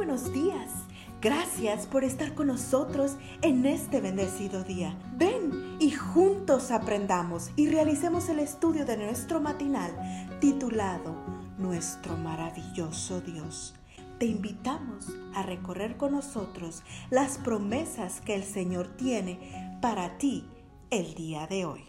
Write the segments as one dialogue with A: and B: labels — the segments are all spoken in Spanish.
A: buenos días. Gracias por estar con nosotros en este bendecido día. Ven y juntos aprendamos y realicemos el estudio de nuestro matinal titulado Nuestro maravilloso Dios. Te invitamos a recorrer con nosotros las promesas que el Señor tiene para ti el día de hoy.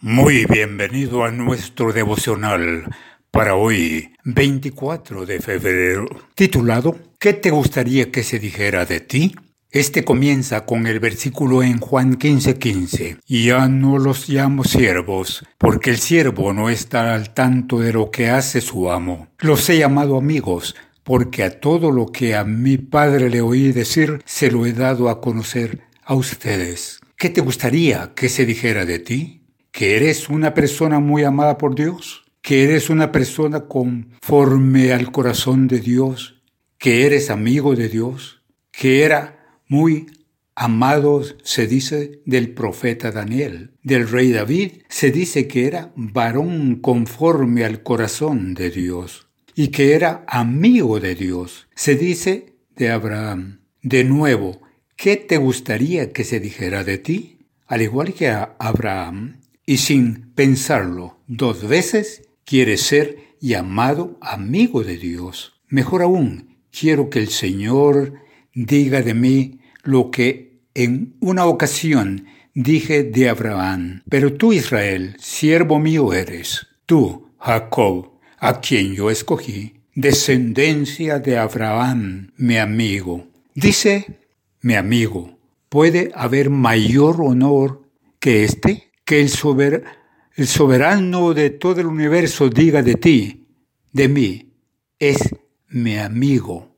B: Muy bienvenido a nuestro devocional para hoy, 24 de febrero, titulado ¿Qué te gustaría que se dijera de ti? Este comienza con el versículo en Juan 15:15. Ya no los llamo siervos, porque el siervo no está al tanto de lo que hace su amo. Los he llamado amigos, porque a todo lo que a mi padre le oí decir, se lo he dado a conocer a ustedes. ¿Qué te gustaría que se dijera de ti? ¿Que eres una persona muy amada por Dios? Que eres una persona conforme al corazón de Dios, que eres amigo de Dios, que era muy amado, se dice, del profeta Daniel. Del rey David se dice que era varón conforme al corazón de Dios y que era amigo de Dios. Se dice de Abraham. De nuevo, ¿qué te gustaría que se dijera de ti? Al igual que Abraham, y sin pensarlo dos veces, quiere ser llamado amigo de Dios. Mejor aún, quiero que el Señor diga de mí lo que en una ocasión dije de Abraham. Pero tú, Israel, siervo mío eres. Tú, Jacob, a quien yo escogí, descendencia de Abraham, mi amigo. Dice, mi amigo, ¿puede haber mayor honor que este? Que el soberano el soberano de todo el universo diga de ti, de mí, es mi amigo,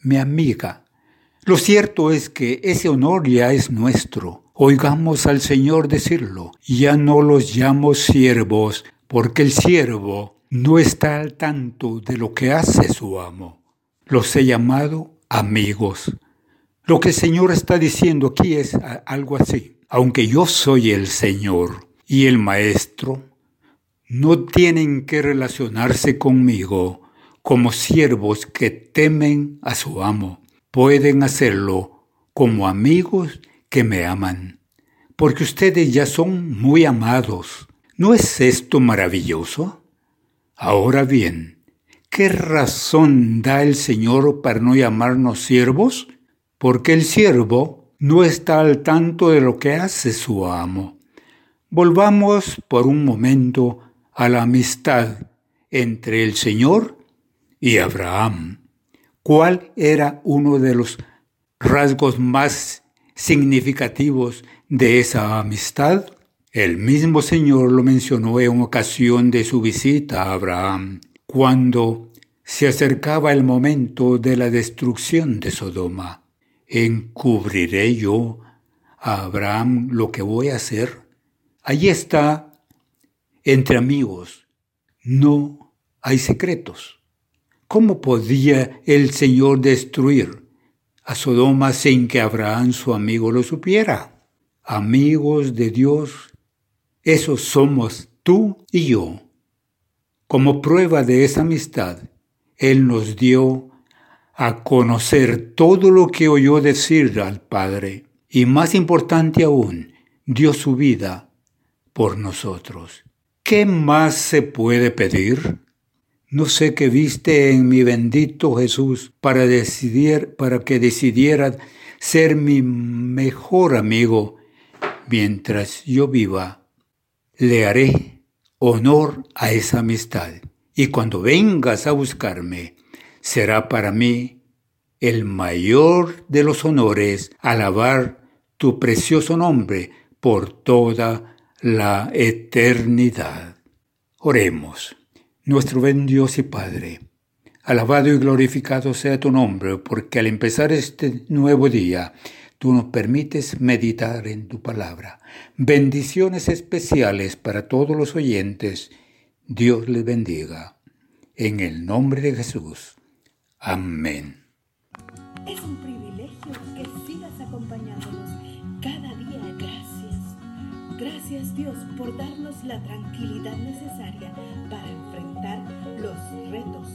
B: mi amiga. Lo cierto es que ese honor ya es nuestro. Oigamos al Señor decirlo. Ya no los llamo siervos, porque el siervo no está al tanto de lo que hace su amo. Los he llamado amigos. Lo que el Señor está diciendo aquí es algo así. Aunque yo soy el Señor, y el maestro no tienen que relacionarse conmigo como siervos que temen a su amo. Pueden hacerlo como amigos que me aman, porque ustedes ya son muy amados. ¿No es esto maravilloso? Ahora bien, ¿qué razón da el Señor para no llamarnos siervos? Porque el siervo no está al tanto de lo que hace su amo. Volvamos por un momento a la amistad entre el Señor y Abraham. ¿Cuál era uno de los rasgos más significativos de esa amistad? El mismo Señor lo mencionó en ocasión de su visita a Abraham, cuando se acercaba el momento de la destrucción de Sodoma. ¿Encubriré yo a Abraham lo que voy a hacer? Allí está, entre amigos, no hay secretos. ¿Cómo podía el Señor destruir a Sodoma sin que Abraham, su amigo, lo supiera? Amigos de Dios, esos somos tú y yo. Como prueba de esa amistad, Él nos dio a conocer todo lo que oyó decir al Padre y más importante aún, dio su vida por nosotros. ¿Qué más se puede pedir? No sé qué viste en mi bendito Jesús para decidir, para que decidiera ser mi mejor amigo mientras yo viva. Le haré honor a esa amistad. Y cuando vengas a buscarme, será para mí el mayor de los honores alabar tu precioso nombre por toda la eternidad. Oremos. Nuestro buen Dios y Padre, alabado y glorificado sea tu nombre, porque al empezar este nuevo día, tú nos permites meditar en tu palabra. Bendiciones especiales para todos los oyentes. Dios les bendiga. En el nombre de Jesús. Amén.
A: Es un privilegio que sigas acompañándonos cada día. Gracias Dios por darnos la tranquilidad necesaria para enfrentar los retos,